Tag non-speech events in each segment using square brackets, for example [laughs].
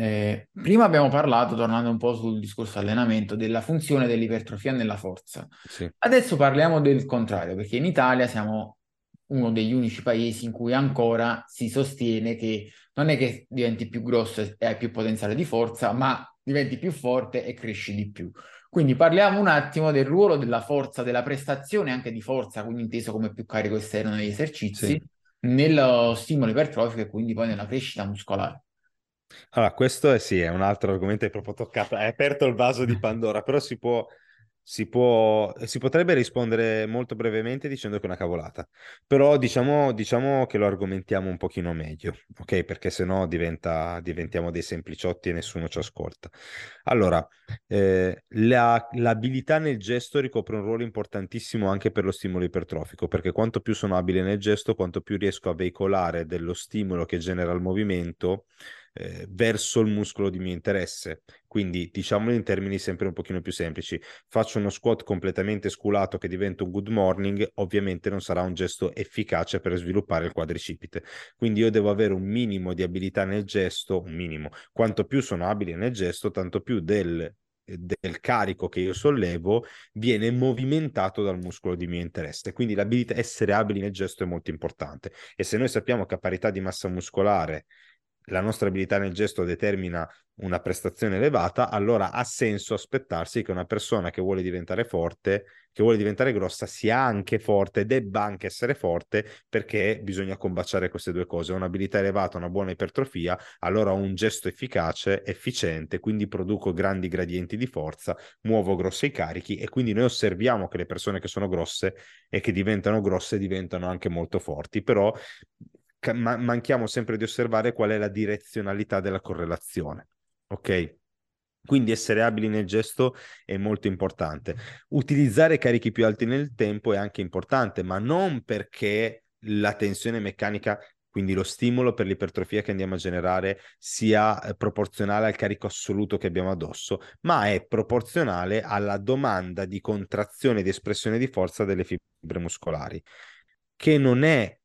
Eh, prima abbiamo parlato, tornando un po' sul discorso allenamento, della funzione dell'ipertrofia nella forza. Sì. Adesso parliamo del contrario, perché in Italia siamo uno degli unici paesi in cui ancora si sostiene che non è che diventi più grosso e hai più potenziale di forza, ma diventi più forte e cresci di più. Quindi parliamo un attimo del ruolo della forza, della prestazione anche di forza, quindi inteso come più carico esterno negli esercizi, Sì. nello stimolo ipertrofico e quindi poi nella crescita muscolare. Allora, questo è sì, è un altro argomento, hai proprio toccato, hai aperto il vaso di Pandora, però si può, si può, si potrebbe rispondere molto brevemente dicendo che è una cavolata, però diciamo, diciamo che lo argomentiamo un pochino meglio, ok? Perché sennò diventa, diventiamo dei sempliciotti e nessuno ci ascolta. Allora, eh, la- l'abilità nel gesto ricopre un ruolo importantissimo anche per lo stimolo ipertrofico, perché quanto più sono abile nel gesto, quanto più riesco a veicolare dello stimolo che genera il movimento eh, verso il muscolo di mio interesse. Quindi diciamolo in termini sempre un pochino più semplici. Faccio uno squat completamente sculato che diventa un good morning, ovviamente non sarà un gesto efficace per sviluppare il quadricipite. Quindi io devo avere un minimo di abilità nel gesto, un minimo. Quanto più sono abile nel gesto, tanto più del del carico che io sollevo viene movimentato dal muscolo di mio interesse. Quindi l'abilità essere abili nel gesto è molto importante. E se noi sappiamo che a parità di massa muscolare la nostra abilità nel gesto determina una prestazione elevata, allora ha senso aspettarsi che una persona che vuole diventare forte, che vuole diventare grossa, sia anche forte, debba anche essere forte, perché bisogna combaciare queste due cose. Un'abilità elevata, una buona ipertrofia, allora ho un gesto efficace, efficiente, quindi produco grandi gradienti di forza, muovo grossi carichi e quindi noi osserviamo che le persone che sono grosse e che diventano grosse diventano anche molto forti, però ma- manchiamo sempre di osservare qual è la direzionalità della correlazione. Ok? Quindi essere abili nel gesto è molto importante. Utilizzare carichi più alti nel tempo è anche importante, ma non perché la tensione meccanica, quindi lo stimolo per l'ipertrofia che andiamo a generare, sia eh, proporzionale al carico assoluto che abbiamo addosso, ma è proporzionale alla domanda di contrazione e di espressione di forza delle fibre muscolari, che non è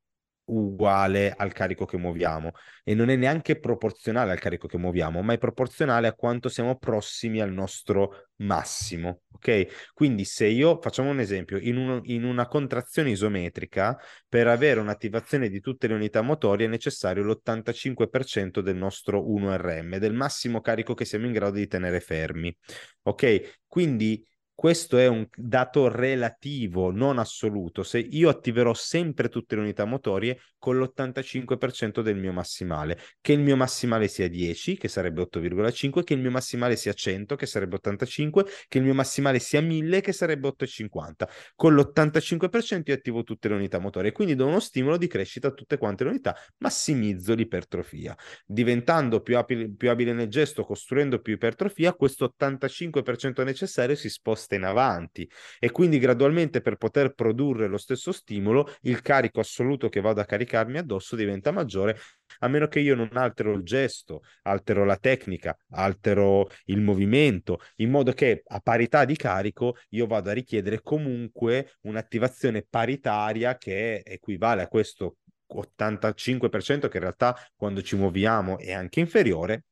uguale al carico che muoviamo e non è neanche proporzionale al carico che muoviamo, ma è proporzionale a quanto siamo prossimi al nostro massimo. Ok? Quindi se io facciamo un esempio, in, un, in una contrazione isometrica, per avere un'attivazione di tutte le unità motorie è necessario l'85% del nostro 1RM, del massimo carico che siamo in grado di tenere fermi. Ok? Quindi questo è un dato relativo, non assoluto. Se io attiverò sempre tutte le unità motorie con l'85% del mio massimale, che il mio massimale sia 10, che sarebbe 8,5, che il mio massimale sia 100, che sarebbe 85, che il mio massimale sia 1000, che sarebbe 8,50. Con l'85% io attivo tutte le unità motorie, quindi do uno stimolo di crescita a tutte quante le unità, massimizzo l'ipertrofia. Diventando più abile, più abile nel gesto, costruendo più ipertrofia, questo 85% necessario si sposta sposta in avanti. E quindi gradualmente per poter produrre lo stesso stimolo il carico assoluto che vado a caricarmi addosso diventa maggiore a meno che io non altero il gesto, altero la tecnica, altero il movimento, in modo che a parità di carico io vado a richiedere comunque un'attivazione paritaria che equivale a questo 85% che in realtà quando ci muoviamo è anche inferiore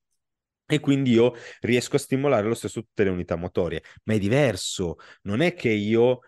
e quindi io riesco a stimolare lo stesso tutte le unità motorie, ma è diverso, non è che io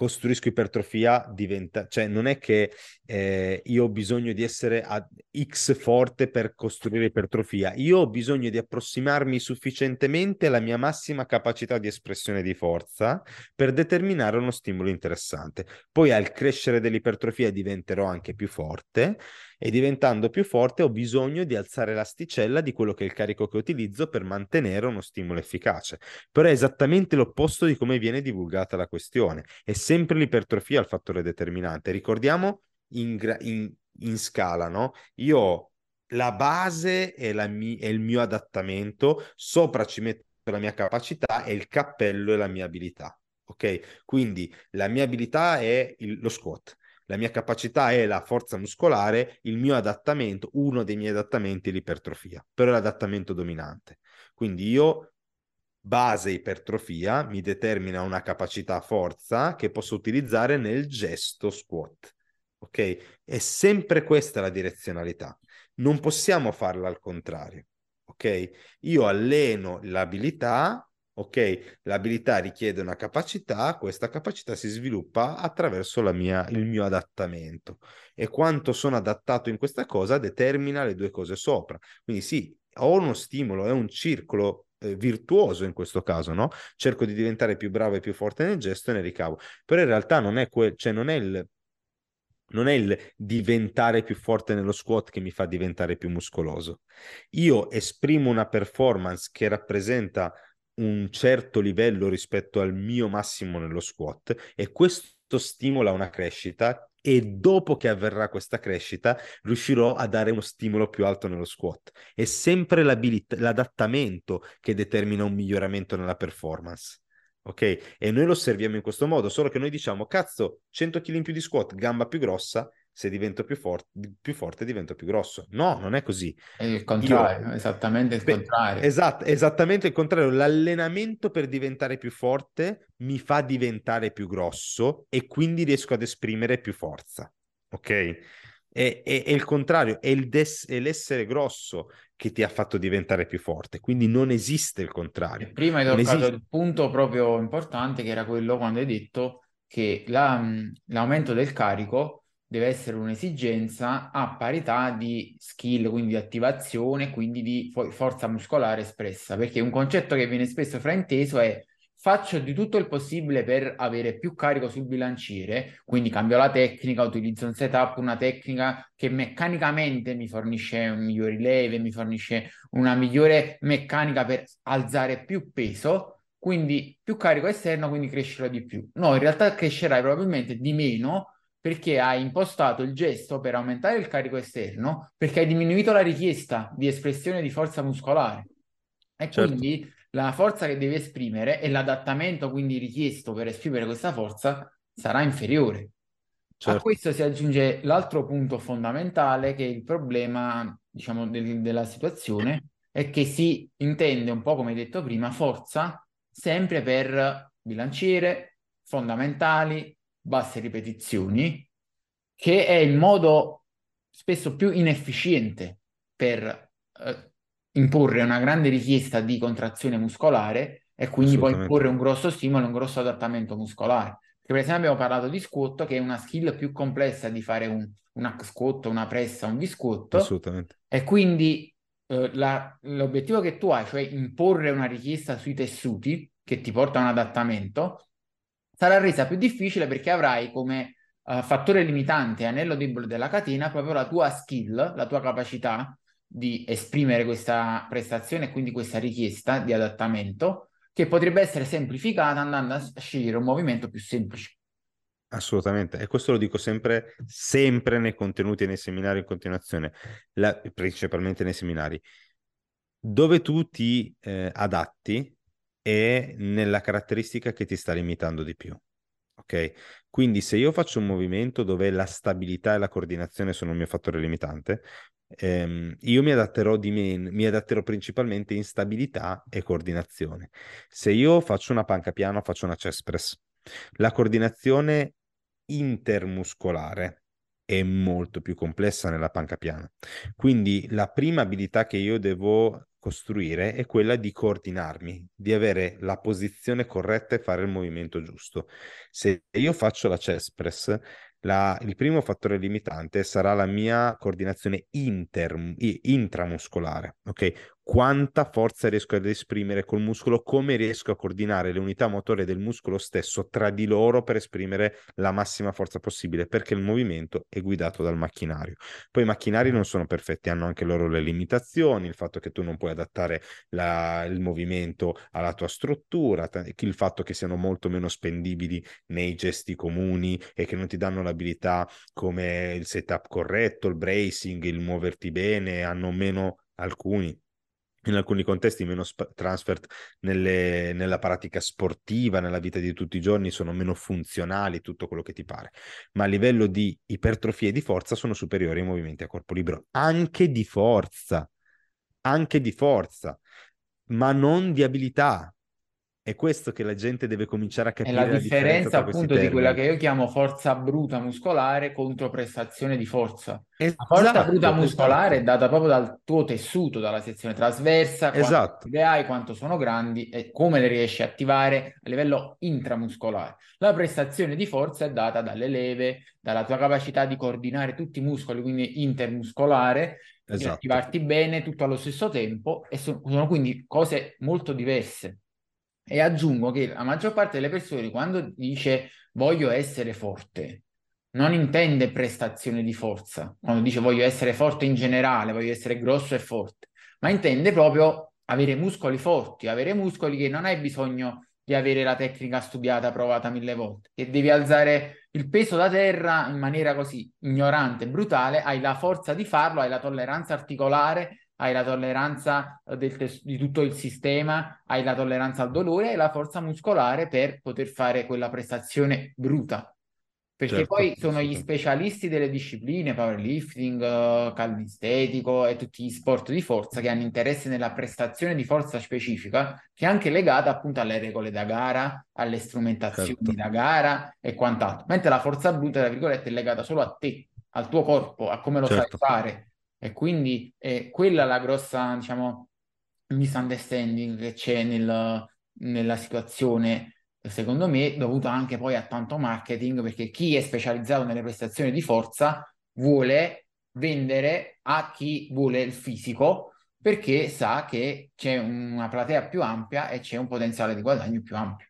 costruisco ipertrofia diventa, cioè non è che eh, io ho bisogno di essere a X forte per costruire ipertrofia, io ho bisogno di approssimarmi sufficientemente alla mia massima capacità di espressione di forza per determinare uno stimolo interessante. Poi al crescere dell'ipertrofia diventerò anche più forte e diventando più forte ho bisogno di alzare l'asticella di quello che è il carico che utilizzo per mantenere uno stimolo efficace. Però è esattamente l'opposto di come viene divulgata la questione. È sempre l'ipertrofia il fattore determinante. Ricordiamo in, in, in scala, no? Io la base è, la mi- è il mio adattamento, sopra ci metto la mia capacità e il cappello è la mia abilità. Ok? Quindi la mia abilità è il, lo squat la mia capacità è la forza muscolare, il mio adattamento, uno dei miei adattamenti è l'ipertrofia, però è l'adattamento dominante. Quindi io, base ipertrofia, mi determina una capacità forza che posso utilizzare nel gesto squat. Ok? È sempre questa la direzionalità. Non possiamo farla al contrario. ok? Io alleno l'abilità, ok? L'abilità richiede una capacità, questa capacità si sviluppa attraverso mia, il mio adattamento e quanto sono adattato in questa cosa determina le due cose sopra. Quindi sì, ho uno stimolo, è un circolo eh, virtuoso in questo caso, no? Cerco di diventare più bravo e più forte nel gesto e ne ricavo. Però in realtà non è, quel, cioè non è il non è il diventare più forte nello squat che mi fa diventare più muscoloso. Io esprimo una performance che rappresenta un certo livello rispetto al mio massimo nello squat e questo stimola una crescita e dopo che avverrà questa crescita riuscirò a dare uno stimolo più alto nello squat. È sempre l'adattamento che determina un miglioramento nella performance. Ok? E noi lo osserviamo in questo modo, solo che noi diciamo, cazzo, 100 kg in più di squat, gamba più grossa, se divento più, for- più forte divento più grosso. No, non è così. È il contrario, Io... esattamente il Beh, contrario. Esatto, esattamente il contrario. L'allenamento per diventare più forte mi fa diventare più grosso e quindi riesco ad esprimere più forza. Ok? È, è, è il contrario, è, il des- è l'essere grosso che ti ha fatto diventare più forte, quindi non esiste il contrario. E prima hai toccato esiste... il punto proprio importante che era quello quando hai detto che la, l'aumento del carico deve essere un'esigenza a parità di skill, quindi di attivazione, quindi di forza muscolare espressa, perché un concetto che viene spesso frainteso è faccio di tutto il possibile per avere più carico sul bilanciere, quindi cambio la tecnica, utilizzo un setup, una tecnica che meccanicamente mi fornisce un migliore leve, mi fornisce una migliore meccanica per alzare più peso, quindi più carico esterno, quindi crescerò di più. No, in realtà crescerai probabilmente di meno perché hai impostato il gesto per aumentare il carico esterno, perché hai diminuito la richiesta di espressione di forza muscolare. E certo. quindi la forza che devi esprimere e l'adattamento quindi richiesto per esprimere questa forza sarà inferiore. Certo. A questo si aggiunge l'altro punto fondamentale che è il problema, diciamo, del, della situazione è che si intende un po' come detto prima, forza sempre per bilanciere, fondamentali, basse ripetizioni, che è il modo spesso più inefficiente per eh, imporre una grande richiesta di contrazione muscolare e quindi poi imporre un grosso stimolo, un grosso adattamento muscolare. Perché per esempio abbiamo parlato di squat, che è una skill più complessa di fare un, un hack squat, una pressa, un V-squat. Assolutamente. E quindi eh, la, l'obiettivo che tu hai, cioè imporre una richiesta sui tessuti che ti porta a un adattamento, sarà resa più difficile perché avrai come uh, fattore limitante anello debole della catena proprio la tua skill, la tua capacità di esprimere questa prestazione e quindi questa richiesta di adattamento che potrebbe essere semplificata andando a scegliere un movimento più semplice. Assolutamente, e questo lo dico sempre, sempre nei contenuti e nei seminari in continuazione, la, principalmente nei seminari. Dove tu ti eh, adatti è nella caratteristica che ti sta limitando di più. Ok? Quindi se io faccio un movimento dove la stabilità e la coordinazione sono il mio fattore limitante, ehm, io mi adatterò, di me, mi adatterò principalmente in stabilità e coordinazione. Se io faccio una panca piano, faccio una chest press. La coordinazione intermuscolare è molto più complessa nella panca piana. Quindi la prima abilità che io devo costruire è quella di coordinarmi, di avere la posizione corretta e fare il movimento giusto. Se io faccio la chest press, la, il primo fattore limitante sarà la mia coordinazione inter, intramuscolare, ok? Quanta forza riesco ad esprimere col muscolo, come riesco a coordinare le unità motorie del muscolo stesso tra di loro per esprimere la massima forza possibile, perché il movimento è guidato dal macchinario. Poi i macchinari non sono perfetti, hanno anche loro le limitazioni, il fatto che tu non puoi adattare la, il movimento alla tua struttura, il fatto che siano molto meno spendibili nei gesti comuni e che non ti danno la abilità come il setup corretto, il bracing, il muoverti bene, hanno meno alcuni in alcuni contesti meno sp- transfer nelle, nella pratica sportiva, nella vita di tutti i giorni, sono meno funzionali, tutto quello che ti pare, ma a livello di ipertrofia e di forza sono superiori ai movimenti a corpo libero, anche di forza, anche di forza, ma non di abilità, È questo che la gente deve cominciare a È capire la la differenza differenza tra questi appunto di quella che io chiamo forza bruta muscolare contro prestazione di forza. La forza bruta Esatto, muscolare è esatto, data proprio dal tuo tessuto, dalla sezione trasversa, esatto, le hai, quanto sono grandi e come le riesci a attivare a livello intramuscolare. La prestazione di forza è data dalle leve, dalla tua capacità di coordinare tutti i muscoli, quindi intermuscolare, di esatto. attivarti bene tutto allo stesso tempo e sono, sono quindi cose molto diverse. E aggiungo che la maggior parte delle persone quando dice voglio essere forte, non intende prestazione di forza, quando dice voglio essere forte in generale, voglio essere grosso e forte, ma intende proprio avere muscoli forti, avere muscoli che non hai bisogno di avere la tecnica studiata, provata mille volte, che devi alzare il peso da terra in maniera così ignorante, brutale, hai la forza di farlo, hai la tolleranza articolare, hai la tolleranza del tes- di tutto il sistema, hai la tolleranza al dolore, hai la forza muscolare per poter fare quella prestazione bruta. Perché Certo, poi sono gli specialisti delle discipline, powerlifting, eh, calistetico e tutti gli sport di forza che hanno interesse nella prestazione di forza specifica, che è anche legata appunto alle regole da gara, alle strumentazioni Certo, da gara e quant'altro. Mentre la forza bruta, tra virgolette, è legata solo a te, al tuo corpo, a come lo sai certo, fare. E quindi è quella la grossa, diciamo, misunderstanding che c'è nel- nella situazione secondo me, dovuto anche poi a tanto marketing, perché chi è specializzato nelle prestazioni di forza vuole vendere a chi vuole il fisico, perché sa che c'è una platea più ampia e c'è un potenziale di guadagno più ampio.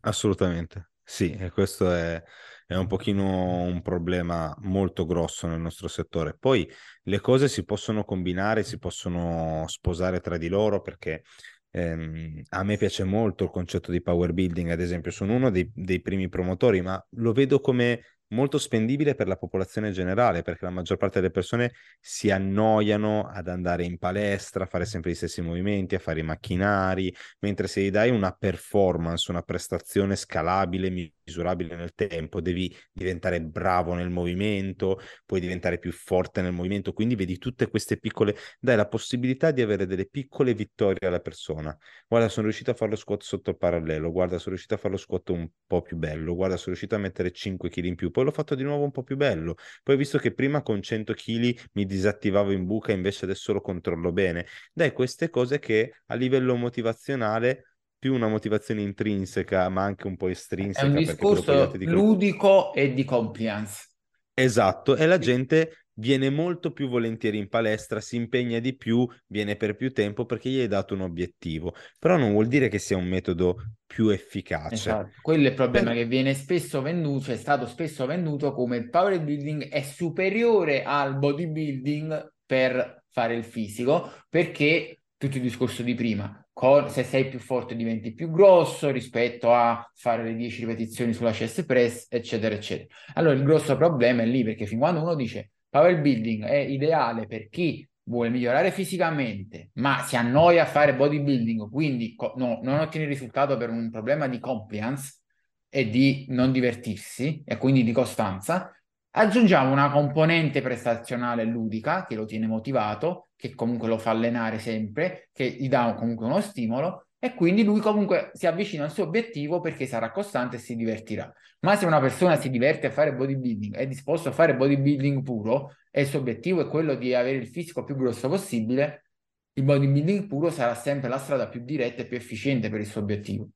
assolutamente. Sì, e questo è, è un pochino un problema molto grosso nel nostro settore. Poi le cose si possono combinare, si possono sposare tra di loro perché ehm, a me piace molto il concetto di power building, ad esempio, sono uno dei, dei primi promotori, ma lo vedo come molto spendibile per la popolazione generale, perché la maggior parte delle persone si annoiano ad andare in palestra, a fare sempre gli stessi movimenti, a fare i macchinari, mentre se gli dai una performance, una prestazione scalabile, misurabile nel tempo, devi diventare bravo nel movimento, puoi diventare più forte nel movimento, quindi vedi tutte queste piccole, dai la possibilità di avere delle piccole vittorie alla persona. Guarda, sono riuscito a fare lo squat sotto il parallelo, guarda, sono riuscito a fare lo squat un po' più bello, guarda, sono riuscito a mettere 5 kg in più, poi l'ho fatto di nuovo un po' più bello. Poi ho visto che prima con 100 kg mi disattivavo in buca, invece adesso lo controllo bene. Dai, queste cose che a livello motivazionale più una motivazione intrinseca, ma anche un po' È un estrinseca, dopo gli discorso dicono ludico e di compliance. esatto, e la gente viene molto più volentieri in palestra, si impegna di più, viene per più tempo perché gli hai dato un obiettivo. Però non vuol dire che sia un metodo più efficace. Esatto, quello è il problema Per- che viene spesso venduto, cioè è stato spesso venduto come il power building è superiore al bodybuilding per fare il fisico, perché tutto il discorso di prima, se sei più forte diventi più grosso rispetto a fare le 10 ripetizioni sulla chest press, eccetera, eccetera. Allora il grosso problema è lì, perché fin quando uno dice power building è ideale per chi vuole migliorare fisicamente, ma si annoia a fare bodybuilding, quindi co- no, non ottiene risultato per un problema di compliance e di non divertirsi e quindi di costanza, aggiungiamo una componente prestazionale ludica che lo tiene motivato, che comunque lo fa allenare sempre, che gli dà comunque uno stimolo e quindi lui comunque si avvicina al suo obiettivo perché sarà costante e si divertirà. Ma se una persona si diverte a fare bodybuilding, è disposto a fare bodybuilding puro e il suo obiettivo è quello di avere il fisico più grosso possibile, il bodybuilding puro sarà sempre la strada più diretta e più efficiente per il suo obiettivo.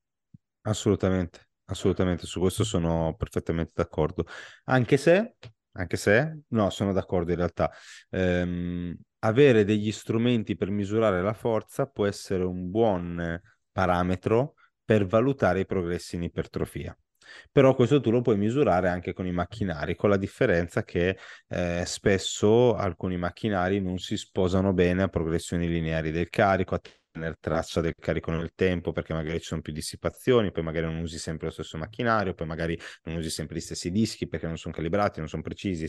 Assolutamente, assolutamente, su questo sono perfettamente d'accordo. Anche se, anche se, no, sono d'accordo in realtà. Ehm, avere degli strumenti per misurare la forza può essere un buon parametro per valutare i progressi in ipertrofia. Però questo tu lo puoi misurare anche con i macchinari, con la differenza che eh, spesso alcuni macchinari non si sposano bene a progressioni lineari del carico, a tenere traccia del carico nel tempo, perché magari ci sono più dissipazioni, poi magari non usi sempre lo stesso macchinario, poi magari non usi sempre gli stessi dischi perché non sono calibrati, non sono precisi,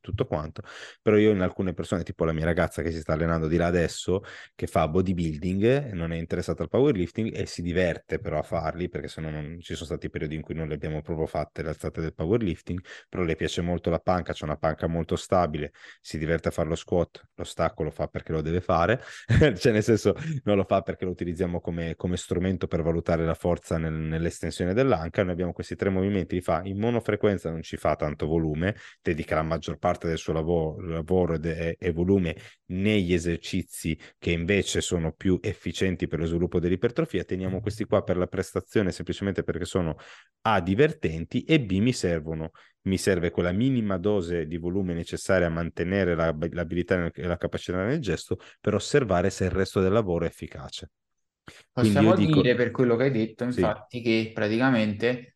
tutto quanto, però io in alcune persone, tipo la mia ragazza che si sta allenando di là adesso, che fa bodybuilding, non è interessata al powerlifting e si diverte però a farli, perché se no non ci sono stati periodi in cui non le abbiamo proprio fatte le alzate del powerlifting, però le piace molto la panca, c'è una panca molto stabile, si diverte a fare lo squat, lo stacco lo fa perché lo deve fare, [laughs] cioè nel senso non lo fa perché lo utilizziamo come, come strumento per valutare la forza nel, nell'estensione dell'anca, noi abbiamo questi tre movimenti, li fa in monofrequenza, non ci fa tanto volume, dedica la maggior parte del suo lavoro, lavoro e, e volume negli esercizi che invece sono più efficienti per lo sviluppo dell'ipertrofia, teniamo questi qua per la prestazione semplicemente perché sono A divertenti e B mi servono mi serve quella minima dose di volume necessaria a mantenere la, l'abilità e la capacità nel gesto per osservare se il resto del lavoro è efficace. Possiamo dico... dire per quello che hai detto, infatti, sì. che praticamente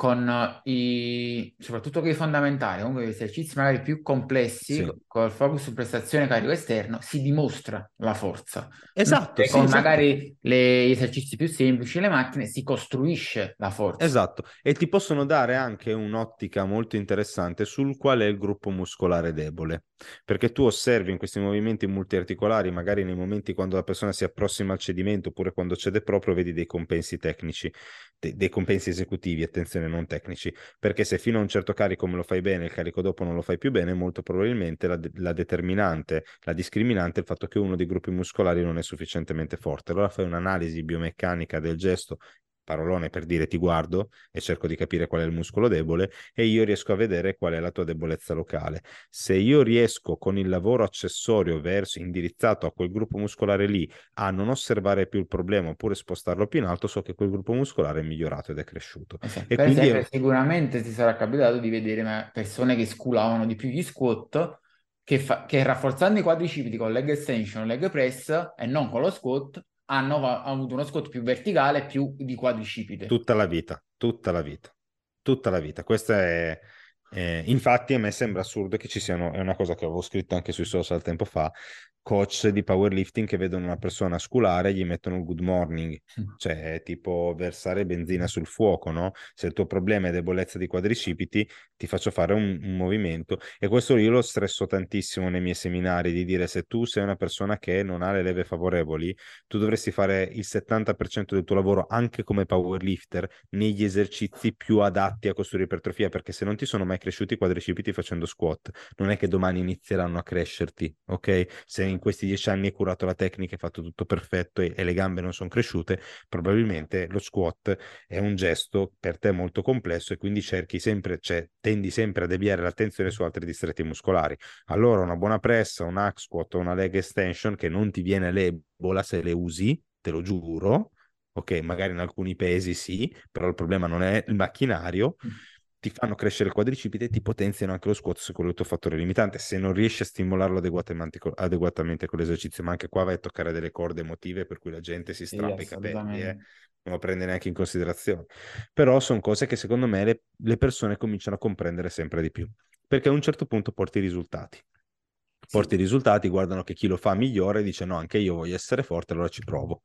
con i, soprattutto con i fondamentali, comunque gli esercizi magari più complessi, sì. col focus su prestazione carico esterno, si dimostra la forza. Esatto. Sì, con esatto. magari le, gli esercizi più semplici, le macchine, si costruisce la forza. Esatto, e ti possono dare anche un'ottica molto interessante sul qual è il gruppo muscolare debole, perché tu osservi in questi movimenti multiarticolari, magari nei momenti quando la persona si approssima al cedimento oppure quando cede proprio, vedi dei compensi tecnici, de- dei compensi esecutivi, attenzione non tecnici, perché se fino a un certo carico me lo fai bene, il carico dopo non lo fai più bene, molto probabilmente la, de- la determinante, la discriminante è il fatto che uno dei gruppi muscolari non è sufficientemente forte. Allora fai un'analisi biomeccanica del gesto parolone per dire ti guardo e cerco di capire qual è il muscolo debole e io riesco a vedere qual è la tua debolezza locale. Se io riesco con il lavoro accessorio verso indirizzato a quel gruppo muscolare lì a non osservare più il problema oppure spostarlo più in alto, so che quel gruppo muscolare è migliorato ed è cresciuto. Esatto. Per esempio, io... sicuramente ti sarà capitato di vedere persone che sculavano di più gli squat che, fa- che rafforzando i quadricipiti con leg extension, leg press e non con lo squat hanno avuto uno squat più verticale, più di quadricipite. Tutta la vita, tutta la vita, tutta la vita. Questa è... Eh, infatti a me sembra assurdo che ci siano, è una cosa che avevo scritto anche sui social tempo fa, coach di powerlifting che vedono una persona sculare e gli mettono il good morning, mm. cioè è tipo versare benzina sul fuoco, no? Se il tuo problema è debolezza di quadricipiti, ti faccio fare un, un, movimento e questo io lo stresso tantissimo nei miei seminari di dire se tu sei una persona che non ha le leve favorevoli, tu dovresti fare il 70% del tuo lavoro anche come powerlifter negli esercizi più adatti a costruire ipertrofia, perché se non ti sono mai cresciuti i quadricipiti facendo squat, non è che domani inizieranno a crescerti, ok? Se in questi dieci anni hai curato la tecnica, hai fatto tutto perfetto e, e le gambe non sono cresciute, probabilmente lo squat è un gesto per te molto complesso e quindi cerchi sempre, cioè tendi sempre a deviare l'attenzione su altri distretti muscolari. Allora una buona pressa, un hack squat o una leg extension che non ti viene l'ebola se le usi, te lo giuro, ok, magari in alcuni pesi sì, però il problema non è il macchinario, mm ti fanno crescere il quadricipite e ti potenziano anche lo squat se quello è il tuo fattore limitante. Se non riesci a stimolarlo adeguatamente, adeguatamente con l'esercizio, ma anche qua vai a toccare delle corde emotive per cui la gente si strappa sì, i capelli, eh? non lo prende neanche in considerazione. Però sono cose che secondo me le, le, persone cominciano a comprendere sempre di più, perché a un certo punto porti i risultati. Porti sì. i risultati, guardano che chi lo fa migliore dice no, anche io voglio essere forte, allora ci provo.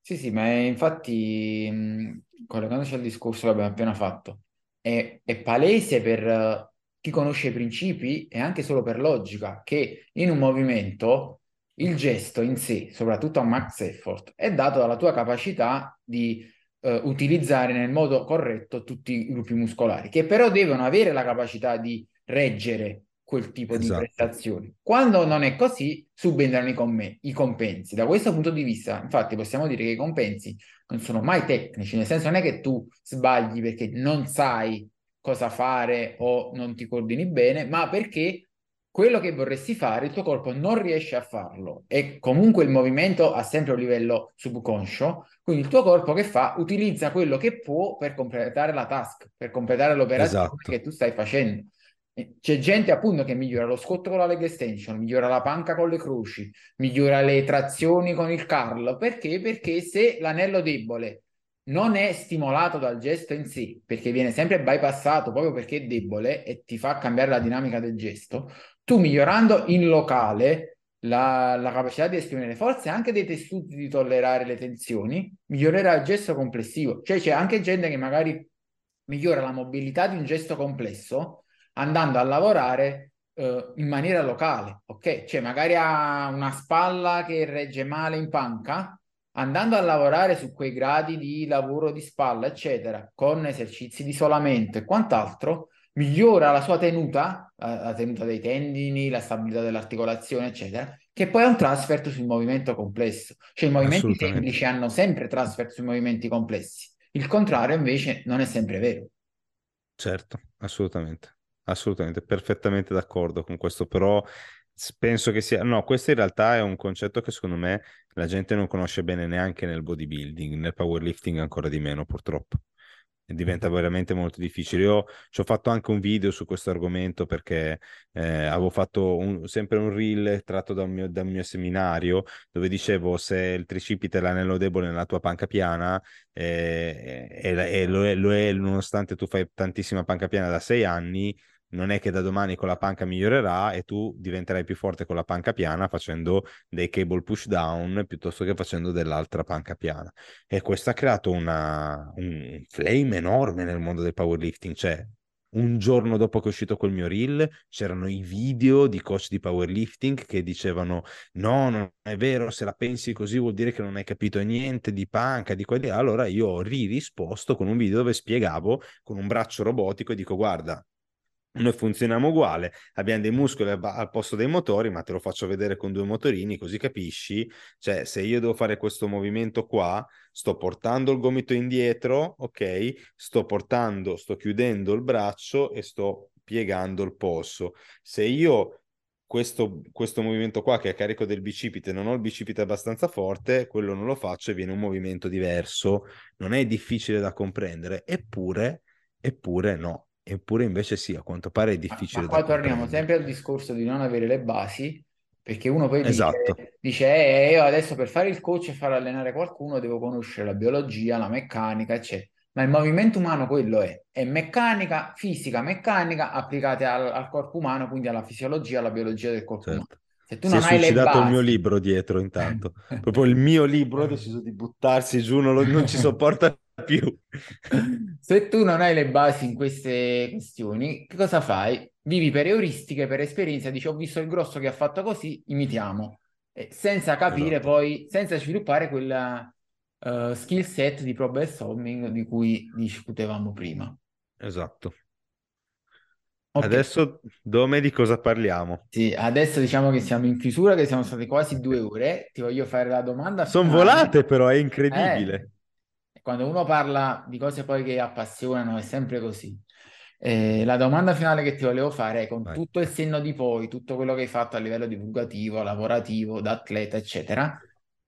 Sì, sì, ma infatti, collegandoci al discorso che abbiamo appena fatto, è, è palese per chi conosce i principi e anche solo per logica che in un movimento il gesto in sé, soprattutto a max effort, è dato dalla tua capacità di uh, utilizzare nel modo corretto tutti i gruppi muscolari, che però devono avere la capacità di reggere quel tipo esatto. di prestazioni. Quando non è così, subentrano i, com- i, compensi. Da questo punto di vista, infatti, possiamo dire che i compensi non sono mai tecnici, nel senso non è che tu sbagli perché non sai cosa fare o non ti coordini bene, ma perché quello che vorresti fare, il tuo corpo non riesce a farlo e comunque il movimento ha sempre un livello subconscio, quindi il tuo corpo che fa? Utilizza quello che può per completare la task, per completare l'operazione esatto. che tu stai facendo. C'è gente appunto che migliora lo scotto con la leg extension, migliora la panca con le croci, migliora le trazioni con il curl. Perché? Perché se l'anello debole non è stimolato dal gesto in sé, perché viene sempre bypassato proprio perché è debole e ti fa cambiare la dinamica del gesto, tu migliorando in locale la, la capacità di esprimere le forze e anche dei tessuti di tollerare le tensioni, migliorerà il gesto complessivo. Cioè c'è anche gente che magari migliora la mobilità di un gesto complesso andando a lavorare eh, in maniera locale, ok? Cioè magari ha una spalla che regge male in panca, andando a lavorare su quei gradi di lavoro di spalla, eccetera, con esercizi di isolamento e quant'altro, migliora la sua tenuta, la, tenuta dei tendini, la stabilità dell'articolazione, eccetera, che poi è un transfer sul movimento complesso. Cioè i movimenti semplici hanno sempre transfer sui movimenti complessi. Il contrario invece non è sempre vero. Certo, assolutamente, assolutamente, perfettamente d'accordo con questo, però penso che sia, no, questo in realtà è un concetto che secondo me la gente non conosce bene neanche nel bodybuilding, nel powerlifting ancora di meno purtroppo diventa veramente molto difficile. Io ci ho fatto anche un video su questo argomento perché eh, avevo fatto un, sempre un reel tratto da un, mio, da mio, seminario dove dicevo se il tricipite è l'anello debole nella tua panca piana eh, e, e lo, è, lo, è, nonostante tu fai tantissima panca piana da sei anni, non è che da domani con la panca migliorerà e tu diventerai più forte con la panca piana facendo dei cable push down piuttosto che facendo dell'altra panca piana. E questo ha creato una, un flame enorme nel mondo del powerlifting, cioè un giorno dopo che è uscito quel mio reel c'erano i video di coach di powerlifting che dicevano no, non è vero, se la pensi così vuol dire che non hai capito niente di panca, di quelli. Allora io ho ririsposto con un video dove spiegavo con un braccio robotico e dico guarda, noi funzioniamo uguale, abbiamo dei muscoli al posto dei motori, ma te lo faccio vedere con due motorini, così capisci. Cioè, se io devo fare questo movimento qua, sto portando il gomito indietro, ok? Sto portando, sto chiudendo il braccio e sto piegando il polso. Se io questo, questo movimento qua che è a carico del bicipite, non ho il bicipite abbastanza forte, quello non lo faccio e viene un movimento diverso. Non è difficile da comprendere, eppure, eppure no Eppure invece sì, a quanto pare è difficile. Ma, ma qua torniamo sempre al discorso di non avere le basi, perché uno poi esatto. dice, dice eh, io adesso per fare il coach e far allenare qualcuno devo conoscere la biologia, la meccanica, eccetera. Ma il movimento umano quello è, è meccanica, fisica, meccanica applicate al, al corpo umano, quindi alla fisiologia, alla biologia del corpo certo. umano. Se tu si non è hai suicidato il mio libro dietro intanto. [laughs] Proprio il mio libro ha deciso di buttarsi giù, non, lo, non ci sopporta più. [laughs] Se tu non hai le basi in queste questioni, che cosa fai? Vivi per euristiche, per esperienza, dici ho visto il grosso che ha fatto così, imitiamo. E senza capire esatto. poi, senza sviluppare quella uh, skill set di problem solving di cui discutevamo prima. Esatto. Okay. Adesso, Dome, di cosa parliamo? Sì, adesso diciamo che siamo in chiusura, che siamo state quasi due ore. Ti voglio fare la domanda. Sono volate, però, è incredibile. Eh, quando uno parla di cose poi che appassionano è sempre così. Eh, la domanda finale che ti volevo fare è con Vai. tutto il senno di poi, tutto quello che hai fatto a livello divulgativo, lavorativo, da atleta, eccetera,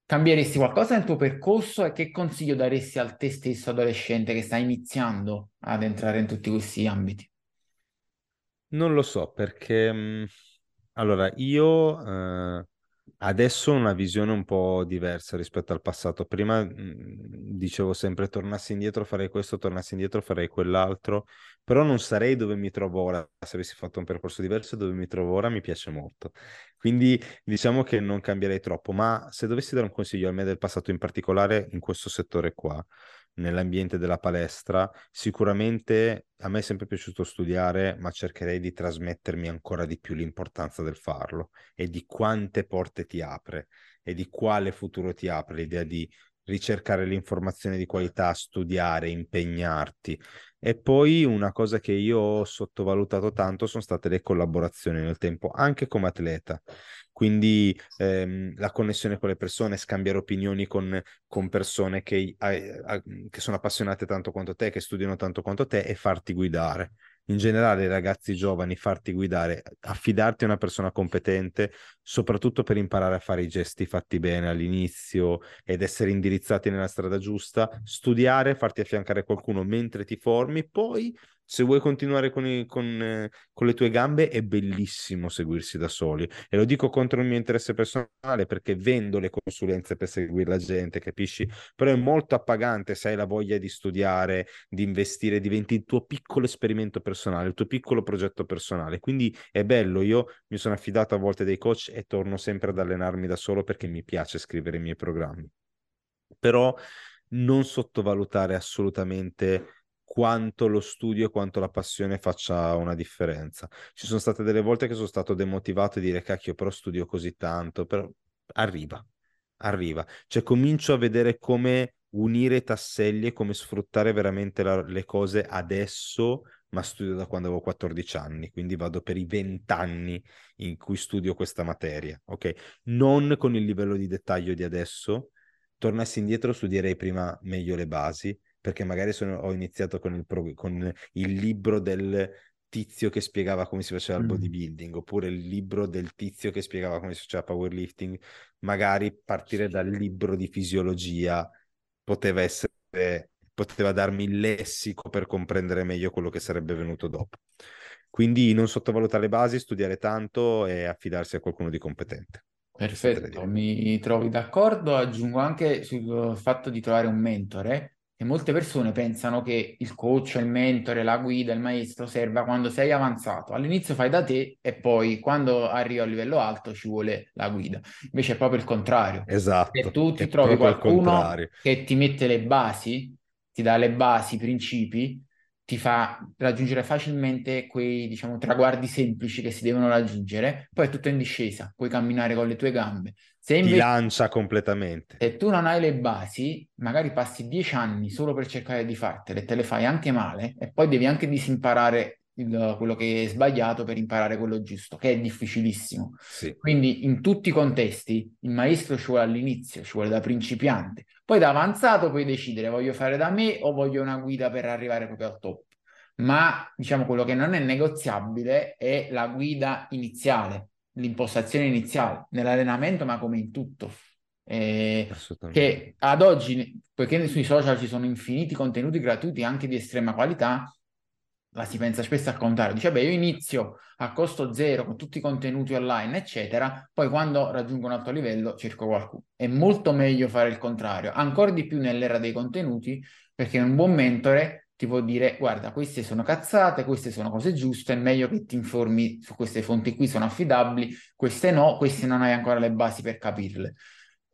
cambieresti qualcosa nel tuo percorso e che consiglio daresti al te stesso adolescente che sta iniziando ad entrare in tutti questi ambiti? Non lo so perché, mm, allora, io eh, Adesso ho una visione un po' diversa rispetto al passato. Prima mh, mhmm, dicevo sempre tornassi indietro farei questo, tornassi indietro farei quell'altro, però non sarei dove mi trovo ora. Se avessi fatto un percorso diverso, dove mi trovo ora mi piace molto. Quindi diciamo che non cambierei troppo, ma se dovessi dare un consiglio a me del passato in particolare in questo settore qua, nell'ambiente della palestra. Sicuramente a me è sempre piaciuto studiare, ma cercherei di trasmettermi ancora di più l'importanza del farlo e di quante porte ti apre e di quale futuro ti apre l'idea di ricercare l'informazione di qualità, studiare, impegnarti. E poi una cosa che io ho sottovalutato tanto sono state le collaborazioni nel tempo, anche come atleta. Quindi ehm, la connessione con le persone, scambiare opinioni con, con persone che, eh, che sono appassionate tanto quanto te, che studiano tanto quanto te e farti guidare in generale ragazzi giovani, farti guidare, affidarti a una persona competente, soprattutto per imparare a fare i gesti fatti bene all'inizio ed essere indirizzati nella strada giusta, studiare, farti affiancare qualcuno mentre ti formi, poi se vuoi continuare con, i, con, eh, con, le tue gambe è bellissimo seguirsi da soli e lo dico contro il mio interesse personale perché vendo le consulenze per seguire la gente, capisci? Però è molto appagante se hai la voglia di studiare, di investire, diventi il tuo piccolo esperimento personale, il tuo piccolo progetto personale. Quindi è bello, io mi sono affidato a volte dei coach e torno sempre ad allenarmi da solo perché mi piace scrivere i miei programmi. Però non sottovalutare assolutamente quanto lo studio e quanto la passione faccia una differenza. Ci sono state delle volte che sono stato demotivato e dire cacchio, però studio così tanto, però arriva, arriva. Cioè comincio a vedere come unire i tasselli e come sfruttare veramente la, le cose adesso, ma studio da quando avevo 14 anni, quindi vado per i 20 anni in cui studio questa materia, ok? Non con il livello di dettaglio di adesso, tornassi indietro studierei prima meglio le basi, perché magari sono, ho iniziato con il, pro, con il libro del tizio che spiegava come si faceva il mm. bodybuilding, oppure il libro del tizio che spiegava come si faceva powerlifting, magari partire dal libro di fisiologia poteva essere, poteva darmi il lessico per comprendere meglio quello che sarebbe venuto dopo. Quindi non sottovalutare le basi, studiare tanto e affidarsi a qualcuno di competente. Perfetto, mi trovi d'accordo. Aggiungo anche sul fatto di trovare un mentore, che molte persone pensano che il coach, il mentore, la guida, il maestro serva quando sei avanzato. All'inizio fai da te e poi quando arrivi a livello alto ci vuole la guida. Invece è proprio il contrario. Esatto. Se tu ti trovi qualcuno che ti mette le basi, ti dà le basi, i principi, ti fa raggiungere facilmente quei, diciamo, traguardi semplici che si devono raggiungere, poi è tutto in discesa, puoi camminare con le tue gambe. Se invece, ti lancia completamente. Se tu non hai le basi, magari passi dieci anni solo per cercare di fartele te le fai anche male e poi devi anche disimparare il, quello che è sbagliato per imparare quello giusto, che è difficilissimo. Sì. Quindi in tutti i contesti il maestro ci vuole all'inizio, ci vuole da principiante. Poi da avanzato puoi decidere voglio fare da me o voglio una guida per arrivare proprio al top. Ma diciamo quello che non è negoziabile è la guida iniziale l'impostazione iniziale nell'allenamento, ma come in tutto. Eh, che ad oggi, poiché sui social ci sono infiniti contenuti gratuiti anche di estrema qualità, la si pensa spesso al contrario, dice beh io inizio a costo zero con tutti i contenuti online eccetera, poi quando raggiungo un alto livello cerco qualcuno. È molto meglio fare il contrario, ancora di più nell'era dei contenuti, perché un buon mentore ti può dire guarda queste sono cazzate, queste sono cose giuste, è meglio che ti informi su queste fonti qui sono affidabili, queste no, queste non hai ancora le basi per capirle.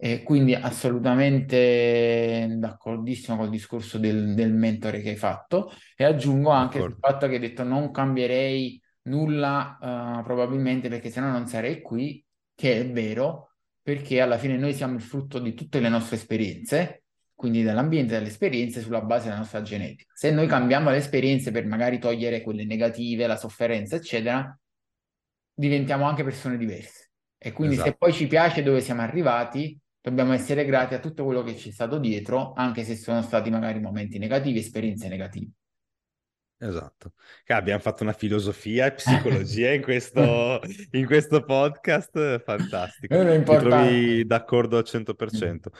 E quindi assolutamente d'accordissimo col discorso del, del mentore che hai fatto e aggiungo anche il fatto che hai detto non cambierei nulla uh, probabilmente perché sennò non sarei qui, che è vero, perché alla fine noi siamo il frutto di tutte le nostre esperienze quindi dall'ambiente, dalle esperienze sulla base della nostra genetica. Se noi cambiamo le esperienze per magari togliere quelle negative, la sofferenza, eccetera, diventiamo anche persone diverse. E quindi esatto. se poi ci piace dove siamo arrivati, dobbiamo essere grati a tutto quello che ci è stato dietro, anche se sono stati magari momenti negativi, esperienze negative. Esatto. Abbiamo fatto una filosofia e [laughs] psicologia in questo, in questo podcast, fantastico. Ti trovi d'accordo al 100%.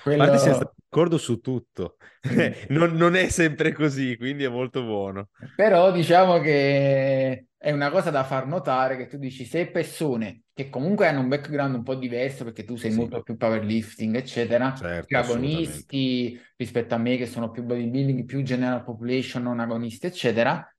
Quello... Guarda, siamo d'accordo su tutto. [laughs] non, non, è sempre così, quindi è molto buono. Però diciamo che è una cosa da far notare che tu dici se persone che comunque hanno un background un po' diverso perché tu sei sì. molto più powerlifting, eccetera, certo, agonisti rispetto a me che sono più bodybuilding, più general population, non agonisti, eccetera,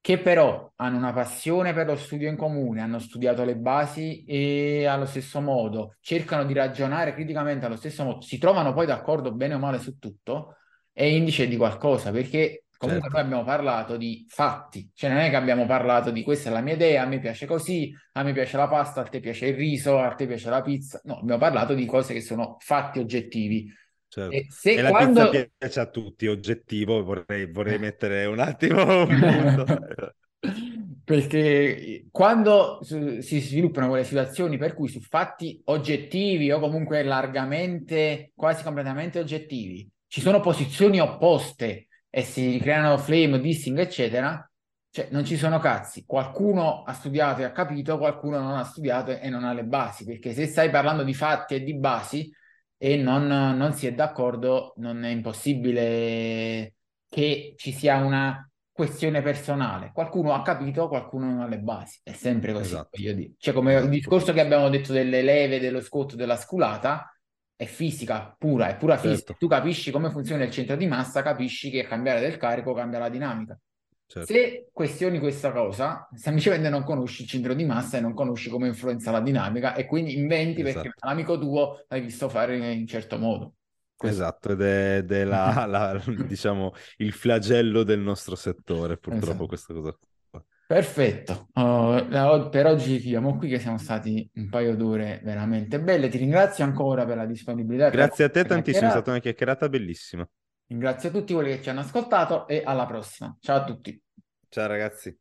che però hanno una passione per lo studio in comune, hanno studiato le basi e allo stesso modo cercano di ragionare criticamente allo stesso modo, si trovano poi d'accordo bene o male su tutto, è indice di qualcosa perché Comunque certo. noi abbiamo parlato di fatti, cioè non è che abbiamo parlato di questa è la mia idea, a me piace così, a me piace la pasta, a te piace il riso, a te piace la pizza. No, abbiamo parlato di cose che sono fatti oggettivi. Certo. E, se e quando... la pizza piace a tutti, oggettivo, vorrei, vorrei [laughs] mettere un attimo un. [laughs] Perché quando si sviluppano quelle situazioni per cui su fatti oggettivi o comunque largamente, quasi completamente oggettivi, ci sono posizioni opposte e si creano flame, dissing, eccetera, cioè non ci sono cazzi. Qualcuno ha studiato e ha capito, qualcuno non ha studiato e non ha le basi, perché se stai parlando di fatti e di basi e non, non si è d'accordo, non è impossibile che ci sia una questione personale. Qualcuno ha capito, qualcuno non ha le basi. È sempre così, esatto. voglio dire. Cioè, come il discorso che abbiamo detto delle leve, dello scotto, della sculata, è fisica pura, è pura fisica. Certo. Tu capisci come funziona il centro di massa, capisci che cambiare del carico cambia la dinamica. Certo. Se questioni questa cosa, semplicemente non conosci il centro di massa e non conosci come influenza la dinamica e quindi inventi esatto. perché l'amico tuo l'hai visto fare in un certo modo. Questo. Esatto, ed è, ed è la, la, [laughs] diciamo, il flagello del nostro settore, purtroppo esatto. questa cosa. Perfetto, uh, per oggi chiudiamo qui che siamo stati un paio d'ore veramente belle. Ti ringrazio ancora per la disponibilità. Grazie a te tantissimo, è stata una chiacchierata bellissima. Ringrazio tutti quelli che ci hanno ascoltato e alla prossima. Ciao a tutti. Ciao ragazzi.